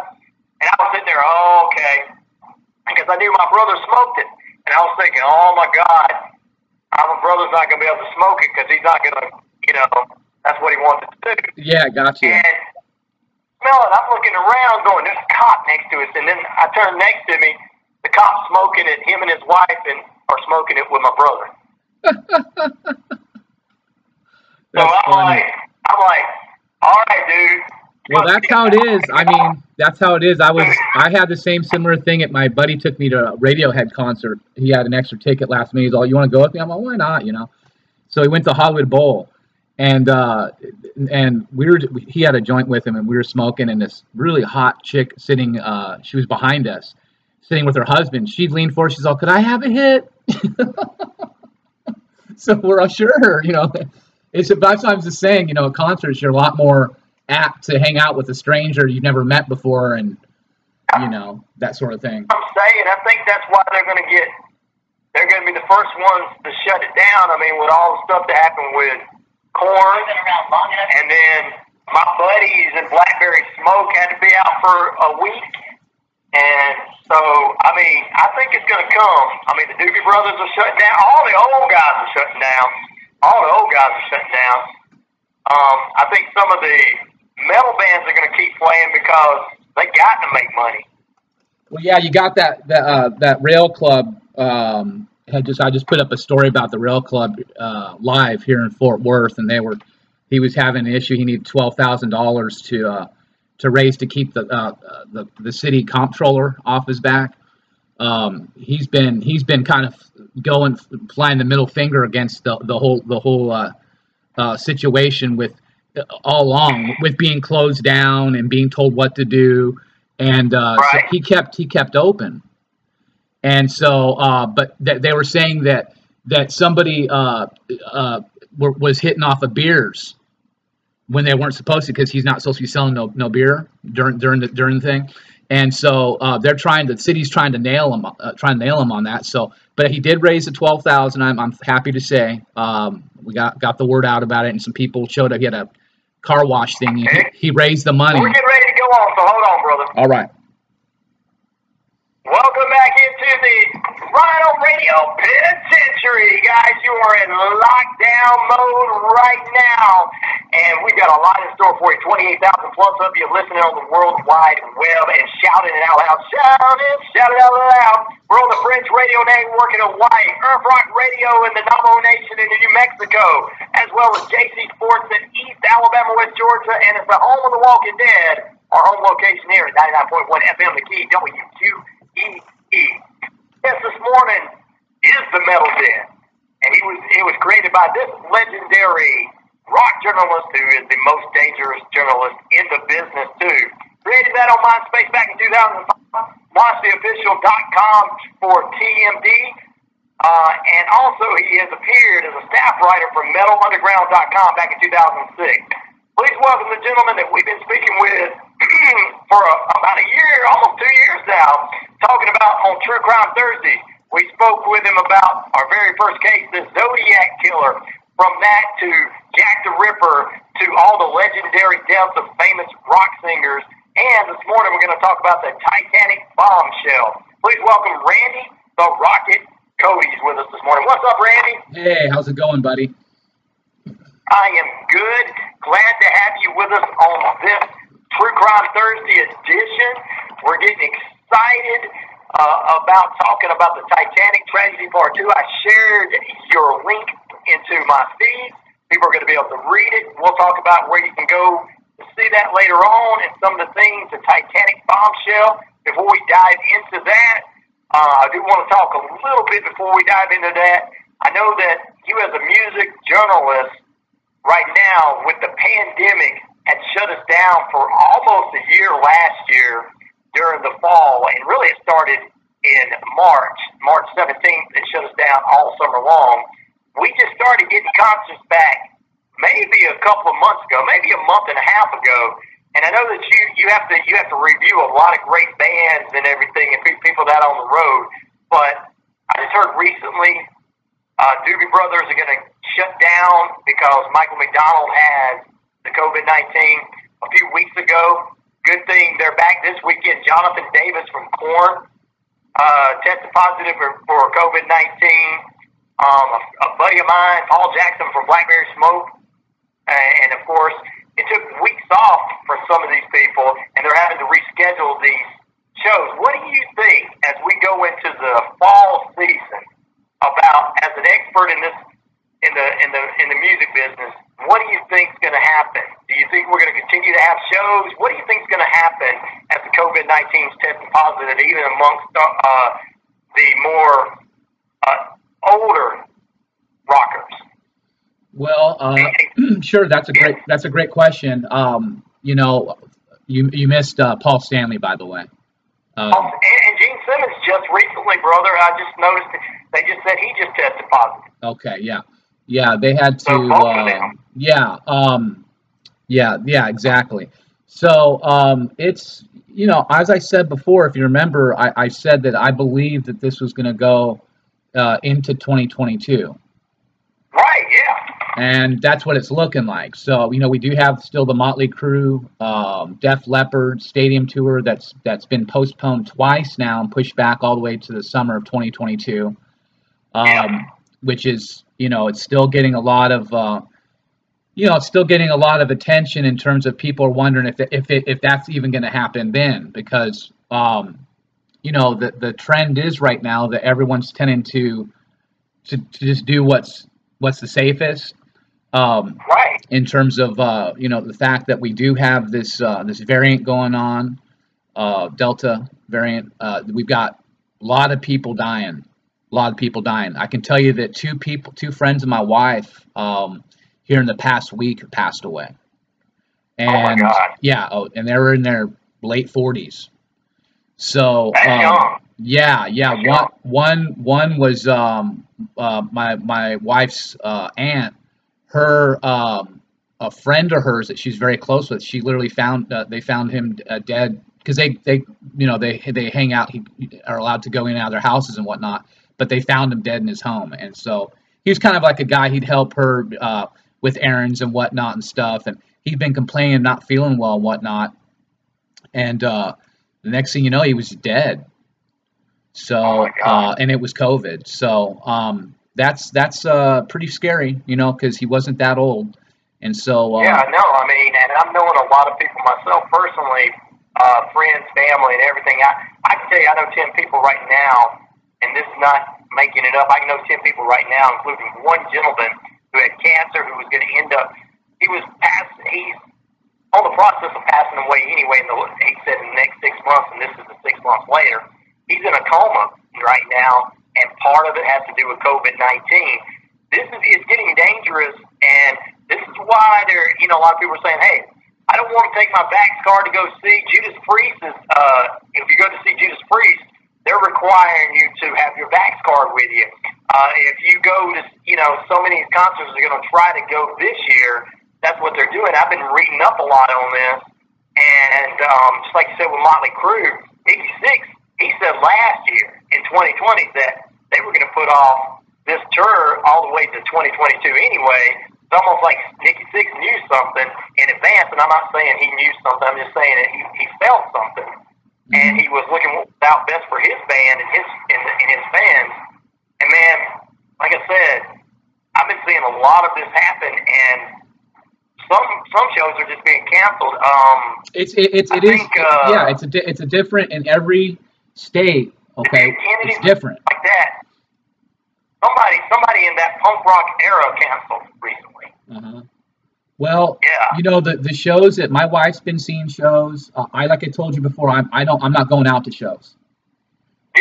And I was sitting there, oh, okay. Because I knew my brother smoked it. And I was thinking, oh my God, my brother's not going to be able to smoke it because he's not going to, you know, that's what he wanted to do. Yeah, got you. And smelling, I'm looking around going, there's a cop next to us. And then I turn next to me, the cop smoking it, him and his wife, and are smoking it with my brother. So I'm funny. like, I'm like, all right, dude. Well, that's how it is. I mean, that's how it is. I was, I had the same similar thing. At my buddy took me to a Radiohead concert. He had an extra ticket last minute. He's all, "You want to go with me?" I'm like, "Why not?" You know. So he went to Hollywood Bowl, and uh, and we were. He had a joint with him, and we were smoking. And this really hot chick sitting, uh, she was behind us, sitting with her husband. She leaned forward. She's all, "Could I have a hit?" so we're all sure. You know, it's sometimes the saying. You know, at concerts, you're a lot more apt to hang out with a stranger you've never met before, and you know that sort of thing. I'm saying, I think that's why they're going to get, they're going to be the first ones to shut it down. I mean, with all the stuff that happened with Korn, and then my buddies in Blackberry Smoke had to be out for a week. And so, I mean, I think it's going to come. I mean, the Doobie Brothers are shutting down. All the old guys are shutting down. All the old guys are shutting down. Um, I think some of the metal bands are going to keep playing because they got to make money. Well, yeah, you got that that uh, that rail club. Um, had just I just put up a story about the rail club uh, live here in Fort Worth, and they were he was having an issue. He needed twelve thousand dollars to uh, to raise to keep the, uh, the the city comptroller off his back. Um, he's been he's been kind of going flying the middle finger against the, the whole the whole uh, uh, situation with all along with being closed down and being told what to do, and uh, so he kept he kept open, and so uh, but th- they were saying that that somebody uh, uh, were, was hitting off of beers when they weren't supposed to because he's not supposed to be selling no, no beer during during the during the thing, and so uh, they're trying the city's trying to nail him uh, trying to nail him on that. So, but he did raise the twelve thousand. I'm I'm happy to say um, we got got the word out about it, and some people showed up. He had a car wash thing. He, he raised the money. We're getting ready to go on, so hold on, brother. All right. Welcome back into the Rhino Radio Penitentiary. Guys, you are in lockdown mode right now. And we've got a lot in store for you. 28,000 plus of you listening on the World Wide Web and shouting it out loud. Shouting, shout it out loud. We're on the French Radio Network in Hawaii, Earth Rock Radio in the Navajo Nation in New Mexico, as well as JC Sports in East Alabama, West Georgia, and it's the home of the Walking Dead. Our home location here at 99.1 FM, the key, WQEE. Yes, this morning is the Metal Den, and he was it was created by this legendary rock journalist who is the most dangerous journalist in the business too. Created that on MySpace back in 2005. LaunchdTheOfficial.com for TMD. Uh, and also, he has appeared as a staff writer for MetalUnderground.com back in 2006. Please welcome the gentleman that we've been speaking with for a, about a year, almost two years now, talking about on True Crime Thursday. We spoke with him about our very first case, the Zodiac Killer. From that to Jack the Ripper to all the legendary deaths of famous rock singers. And this morning we're going to talk about the Titanic bombshell. Please welcome Randy the Rocket Cody's with us this morning. What's up, Randy? Hey, how's it going, buddy? I am good. Glad to have you with us on this True Crime Thursday edition. We're getting excited uh, about talking about the Titanic tragedy part two. I shared your link into my feed. People are going to be able to read it. We'll talk about where you can go to see that later on and some of the things, the Titanic bombshell. Before we dive into that, uh, I do want to talk a little bit before we dive into that. I know that you, as a music journalist, right now with the pandemic had shut us down for almost a year last year during the fall, and really it started in March, March 17th, it shut us down all summer long. We just started getting concerts back maybe a couple of months ago, maybe a month and a half ago. And I know that you you have to you have to review a lot of great bands and everything and people that on the road. But I just heard recently uh, Doobie Brothers are going to shut down because Michael McDonald has the COVID 19 a few weeks ago. Good thing they're back this weekend. Jonathan Davis from Korn uh, tested positive for, for COVID 19. Um, a, a buddy of mine, Paul Jackson from Blackberry Smoke, uh, and of course, it took weeks off for some of these people, and they're having to reschedule these shows. What do you think as we go into the fall season about, as an expert in this, in the in the in the music business? What do you think is going to happen? Do you think we're going to continue to have shows? What do you think is going to happen as the COVID nineteen is testing positive, even amongst uh, the more uh, older rockers? Well, uh, sure. That's a great. That's a great question. Um, you know, you you missed uh, Paul Stanley, by the way. Um, and, and Gene Simmons just recently, brother, I just noticed they just said he just tested positive. okay, yeah, yeah. They had to. So both of Uh, yeah, um, yeah, yeah. Exactly. So um, it's you know, as I said before, if you remember, I, I said that I believe that this was going to go uh, into 2022. Right? Yeah. and that's what it's looking like. So you know, we do have still the Motley Crue, um, Def Leppard stadium tour that's that's been postponed twice now and pushed back all the way to the summer of 2022, um, Yeah. Which is you know it's still getting a lot of uh, you know it's still getting a lot of attention in terms of people are wondering if if it, if that's even going to happen then because um, you know the the trend is right now that everyone's tending to to, to just do what's what's the safest um, Right. in terms of uh, you know the fact that we do have this uh, this variant going on, uh, Delta variant. Uh, we've got a lot of people dying, a lot of people dying. I can tell you that two people, two friends of my wife, um, here in the past week passed away. my And God. yeah, oh, and they were in their late forties. So um, yeah, yeah. That's One young. one one was um uh, my my wife's uh, aunt. Her um a friend of hers that she's very close with. She literally found uh, they found him uh, dead because they they you know they they hang out. He are allowed to go in and out of their houses and whatnot. But they found him dead in his home, and so he was kind of like a guy. He'd help her uh, with errands and whatnot and stuff. And he'd been complaining, not feeling well, and whatnot. And uh, the next thing you know, he was dead. So, Oh uh, and it was COVID. So, um, that's that's uh, pretty scary, you know, because he wasn't that old. And so, uh, Yeah, no, I mean, and I'm knowing a lot of people myself personally, uh, friends, family, and everything. I, I can tell you, I know 10 people right now, and this is not making it up. I know 10 people right now, including one gentleman who had cancer who was going to end up, he was past, he's on the process of passing away anyway. In he said in the next six months, and this is the six months later. He's in a coma right now, and part of it has to do with COVID 19 this is it's getting dangerous, and this is why there, you know, a lot of people are saying, "Hey, I don't want to take my back card to go see Judas Priest." Uh, if you go to see Judas Priest, they're requiring you to have your back card with you. Uh, if you go to, you know, so many concerts are going to try to go this year. That's what they're doing. I've been reading up a lot on this, and um, just like you said with Motley Crue, Nikki Sixx, he said last year in 2020 that they were going to put off this tour all the way to 2022 anyway. It's almost like Nikki Sixx knew something in advance, and I'm not saying he knew something. I'm just saying that he, he felt something, and he was looking what was out best for his band and his and, and his fans. And man, like I said, I've been seeing a lot of this happen, and some some shows are just being canceled. Um, it's it, it's I it is think, uh, yeah, it's a di- it's a different in every state. Okay, it's different. like that. Somebody somebody in that punk rock era canceled recently. Uh-huh. Well, Yeah. you know the the shows that my wife's been seeing shows. Uh, I like I told you before. I'm I don't I'm not going out to shows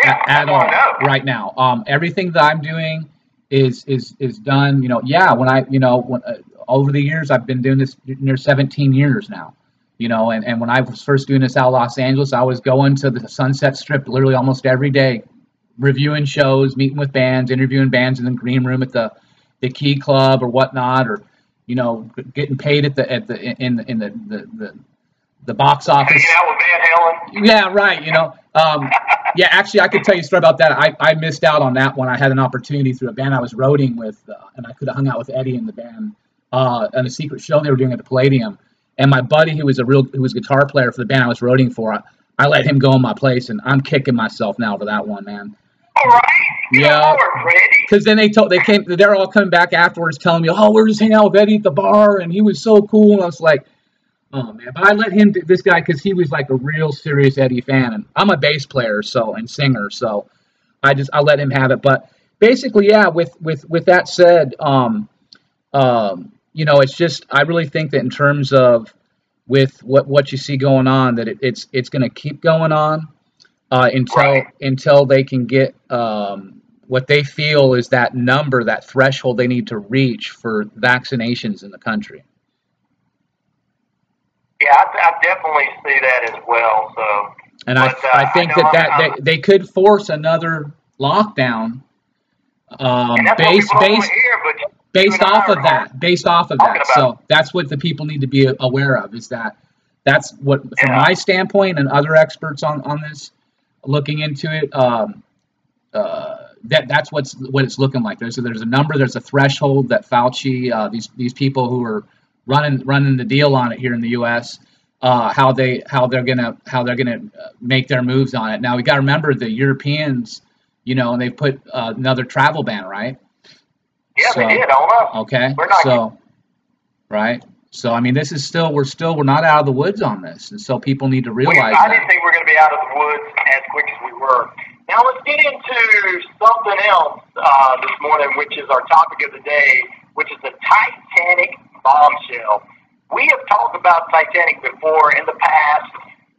Yeah, at, at all right now. Um, everything that I'm doing is is is done. You know, yeah. When I you know when, uh, over the years I've been doing this near 17 years now. You know, and, and when I was first doing this out of Los Angeles, I was going to the Sunset Strip literally almost every day, reviewing shows, meeting with bands, interviewing bands in the green room at the the Key Club or whatnot, or you know, getting paid at the at the in in the the, the, the box office. Hanging out with Van Halen. Yeah, right. You know, um, yeah. Actually, I could tell you a story about that. I, I missed out on that one. I had an opportunity through a band I was roading with, uh, and I could have hung out with Eddie and the band uh, on a secret show they were doing at the Palladium. And my buddy, who was a real, who was a guitar player for the band I was roading for, I, I let him go in my place, and I'm kicking myself now for that one, man. All right. Yeah. Because then they told they came they're all coming back afterwards telling me, oh, we're just hanging out with Eddie at the bar, and he was so cool. And I was like, oh man, but I let him this guy because he was like a real serious Eddie fan, and I'm a bass player so and singer, so I just I let him have it. But basically, yeah. With with with that said, um, um, you know, it's just I really think that in terms of with what what you see going on, that it, it's it's going to keep going on uh, until Right. until they can get um, what they feel is that number, that threshold they need to reach for vaccinations in the country. Yeah, I, I definitely see that as well. So, And I, uh, I think I that, that I'm- they, they could force another lockdown um, based what people don't based want to hear, but based you and I off of that based off of that so that's what the people need to be aware of is that that's what from Yeah. my standpoint and other experts on on this looking into it um, uh, that that's what's what it's looking like. There's a, there's a number, there's a threshold that Fauci, uh, these these people who are running running the deal on it here in the U.S. Uh, how they how they're gonna how they're gonna uh, make their moves on it. Now we got to remember the Europeans, you know, and they put uh, another travel ban, right? Yeah, So- they did us. Okay, We're not- so right. So I mean, this is still we're still we're not out of the woods on this, and so people need to realize I that. didn't think we are going to be out of the woods as quick as we were. Now let's get into something else uh, this morning, which is our topic of the day, which is the Titanic bombshell. We have talked about Titanic before in the past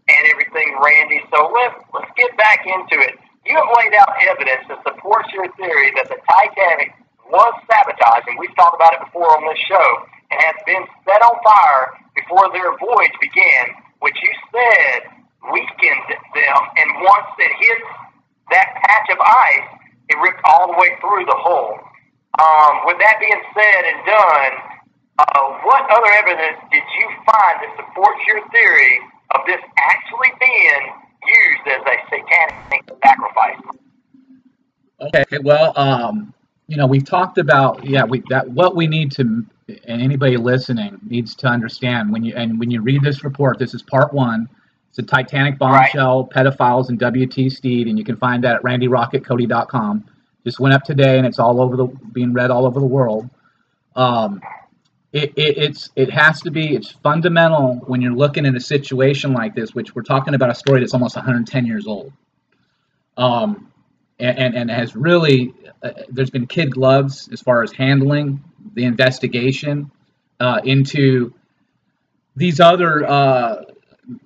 and everything, Randy. So let's let's get back into it. You have laid out evidence that supports your theory that the Titanic was sabotaged, and we've talked about it before on this show, and has been set on fire before their voyage began, which you said weakened them, and once it hit that patch of ice, it ripped all the way through the hull. Um, with that being said and done, uh, what other evidence did you find that supports your theory of this actually being used as a satanic sacrifice? Okay, well, um, you know, we've talked about yeah, we that what we need to and anybody listening needs to understand when you and when you read this report, this is part one. It's a Titanic bombshell, pedophiles, and WT Stead, and you can find that at randyrocketcody.com. Just went up today, and it's all over the being read all over the world. Um, it, it, it's it has to be it's fundamental when you're looking at a situation like this, which we're talking about a story that's almost 110 years old. Um, and, and, and has really uh, there's been kid gloves as far as handling the investigation uh, into these other uh,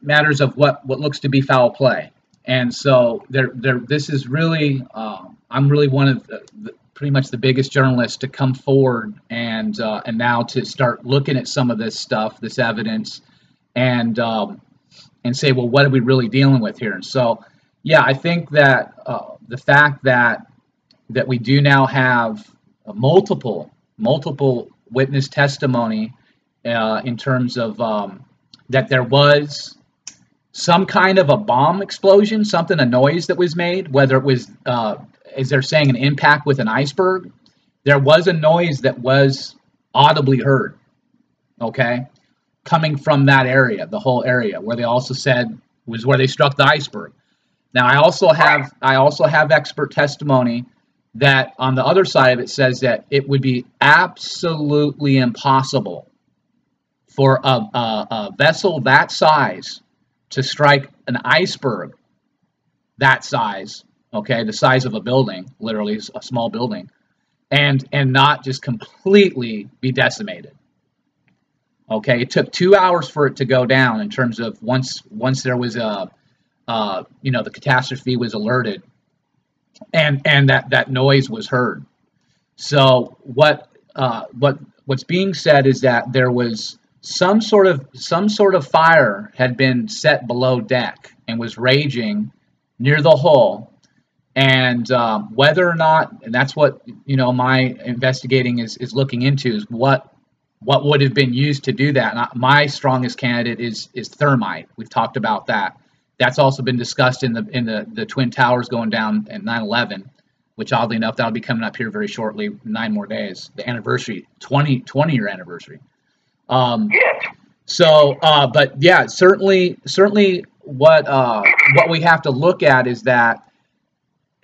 matters of what, what looks to be foul play. And so there, there, this is really, uh, I'm really one of the, the, pretty much the biggest journalists to come forward and uh, and now to start looking at some of this stuff, this evidence, and um, and say, well, what are we really dealing with here? And so, yeah, I think that uh, the fact that that we do now have multiple multiple witness testimony uh, in terms of um, that there was some kind of a bomb explosion, something a noise that was made, whether it was uh, as they're saying an impact with an iceberg, there was a noise that was audibly heard. Okay, coming from that area, the whole area where they also said was where they struck the iceberg. Now I also have I also have expert testimony that on the other side of it says that it would be absolutely impossible for a, a, a vessel that size to strike an iceberg that size, okay, the size of a building, literally a small building, and and not just completely be decimated. Okay, it took two hours for it to go down in terms of once once there was a uh, you know the catastrophe was alerted and and that that noise was heard. So what uh, what what's being said is that there was some sort of some sort of fire had been set below deck and was raging near the hull and um, whether or not and that's what you know my investigating is is looking into is what what would have been used to do that. I- my strongest candidate is is thermite. We've talked about that that's also been discussed in the in the, the twin towers going down at 9-11 which oddly enough that'll be coming up here very shortly nine more days the anniversary 20 20 year anniversary um, Yes. so uh, but yeah certainly certainly what uh, what we have to look at is that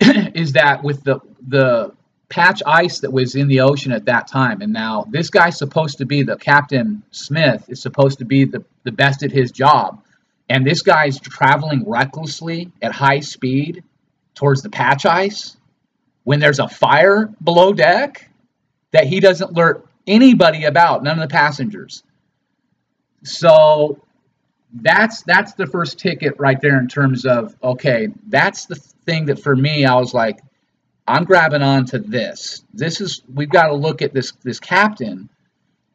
is that with the the patch ice that was in the ocean at that time and now this guy's supposed to be the captain smith is supposed to be the, the best at his job and this guy's traveling recklessly at high speed towards the patch ice when there's a fire below deck that he doesn't alert anybody about none of the passengers. So that's that's the first ticket right there in terms of okay that's the thing that for me i was like i'm grabbing on to this. This is we've got to look at this this captain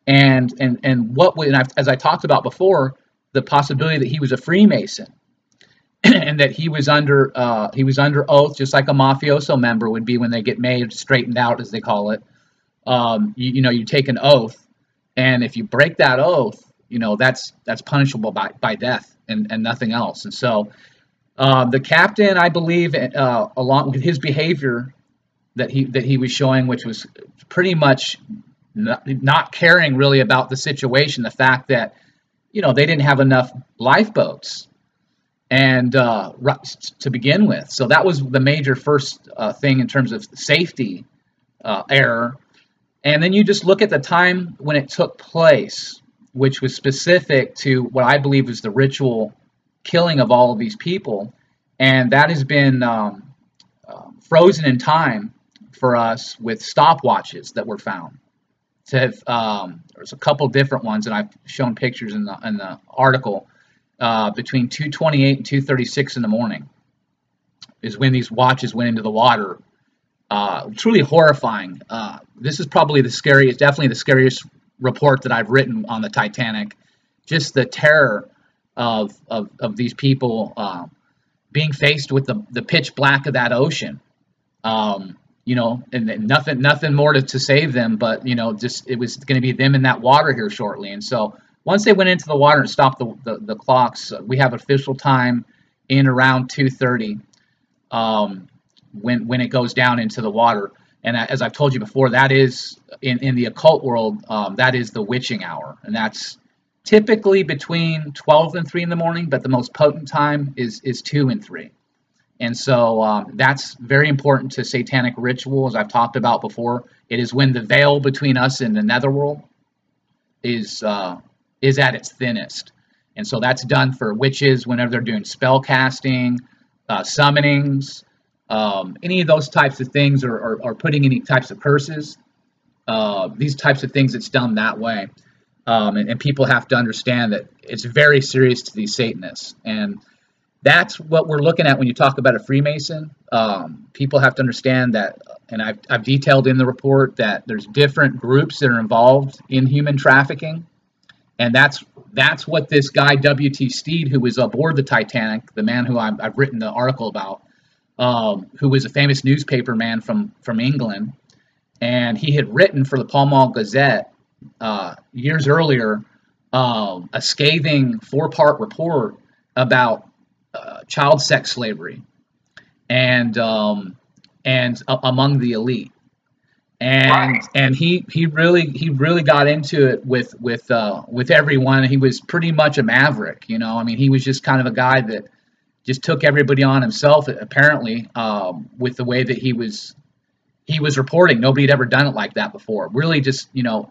and and and what we and I've, as i talked about before the possibility that he was a freemason and that he was under uh, he was under oath just like a mafioso member would be when they get made straightened out as they call it um, you, you know you take an oath and if you break that oath you know that's that's punishable by, by death and, and nothing else and so uh, the captain i believe uh, along with his behavior that he that he was showing, which was pretty much not, not caring really about the situation. The fact that you know they didn't have enough lifeboats and uh, to begin with. So that was the major first uh, thing in terms of safety uh, error. And then you just look at the time when it took place, which was specific to what I believe is the ritual killing of all of these people, and that has been um, uh, frozen in time for us with stopwatches that were found. Um, there's a couple different ones, and I've shown pictures in the in the article uh, between 2:28 and 2:36 in the morning is when these watches went into the water. Uh, truly horrifying. Uh, this is probably the scariest, definitely the scariest report that I've written on the Titanic. Just the terror of of, of these people uh, being faced with the, the pitch black of that ocean. Um, you know, and, nothing nothing more to, to save them, but you know, just it was going to be them in that water here shortly. And so once they went into the water and stopped the, the, the clocks, uh, we have official time in around 2:30 um, when when it goes down into the water. And as I've told you before, that is in, in the occult world, um, that is the witching hour, and that's typically between 12 and 3 in the morning. But the most potent time is is 2 and 3. And so um, that's very important to satanic ritual, as I've talked about before. It is when the veil between us and the netherworld is uh, is at its thinnest. And so that's done for witches whenever they're doing spell casting, uh, summonings, um, any of those types of things, or, or, or putting any types of curses. Uh, these types of things, it's done that way. Um, and, and, people have to understand that it's very serious to these Satanists. And that's what we're looking at when you talk about a Freemason. Um, people have to understand that, and I've, I've detailed in the report that there's different groups that are involved in human trafficking and that's that's what this guy W.T. Stead, who was aboard the Titanic, the man who I've, I've written the article about, um, who was a famous newspaper man from from England, and he had written for the Pall Mall Gazette uh, years earlier um, a scathing four-part report about uh, child sex slavery, and um, and uh, among the elite and right. and he he really he really got into it with with uh, with everyone. He was pretty much a maverick, you know. I mean, he was just kind of a guy that just took everybody on himself. Apparently, um, with the way that he was he was reporting, nobody had ever done it like that before. Really, just you know,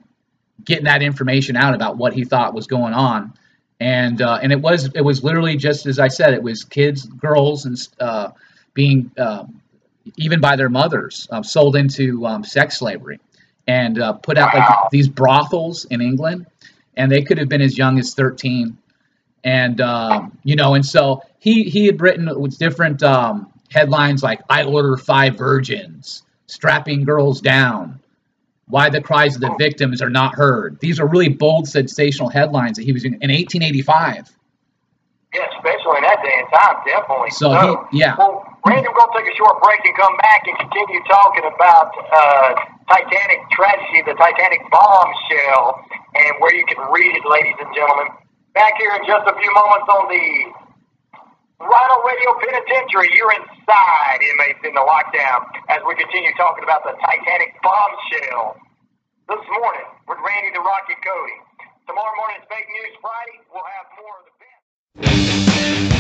getting that information out about what he thought was going on, and uh, and it was it was literally just as I said, it was kids, girls, and uh, being uh, even by their mothers, uh, sold into um, sex slavery and uh, put out wow. like these brothels in England, and they could have been as young as 13. And um, you know, and so he he had written with different um, headlines like "I order five virgins," "Strapping girls down," "Why the cries of the victims are not heard." These are really bold, sensational headlines that he was in, in 1885. Yeah, especially in that day and time, definitely. So, so he, yeah. Well, Randy, we're going to take a short break and come back and continue talking about uh, Titanic tragedy, the Titanic bombshell, and where you can read it, ladies and gentlemen. Back here in just a few moments on the Rhino Radio Penitentiary. You're inside, inmates in the lockdown, as we continue talking about the Titanic bombshell this morning with Randy the Rocket Cody. Tomorrow morning Fake News Friday. We'll have more of the. Música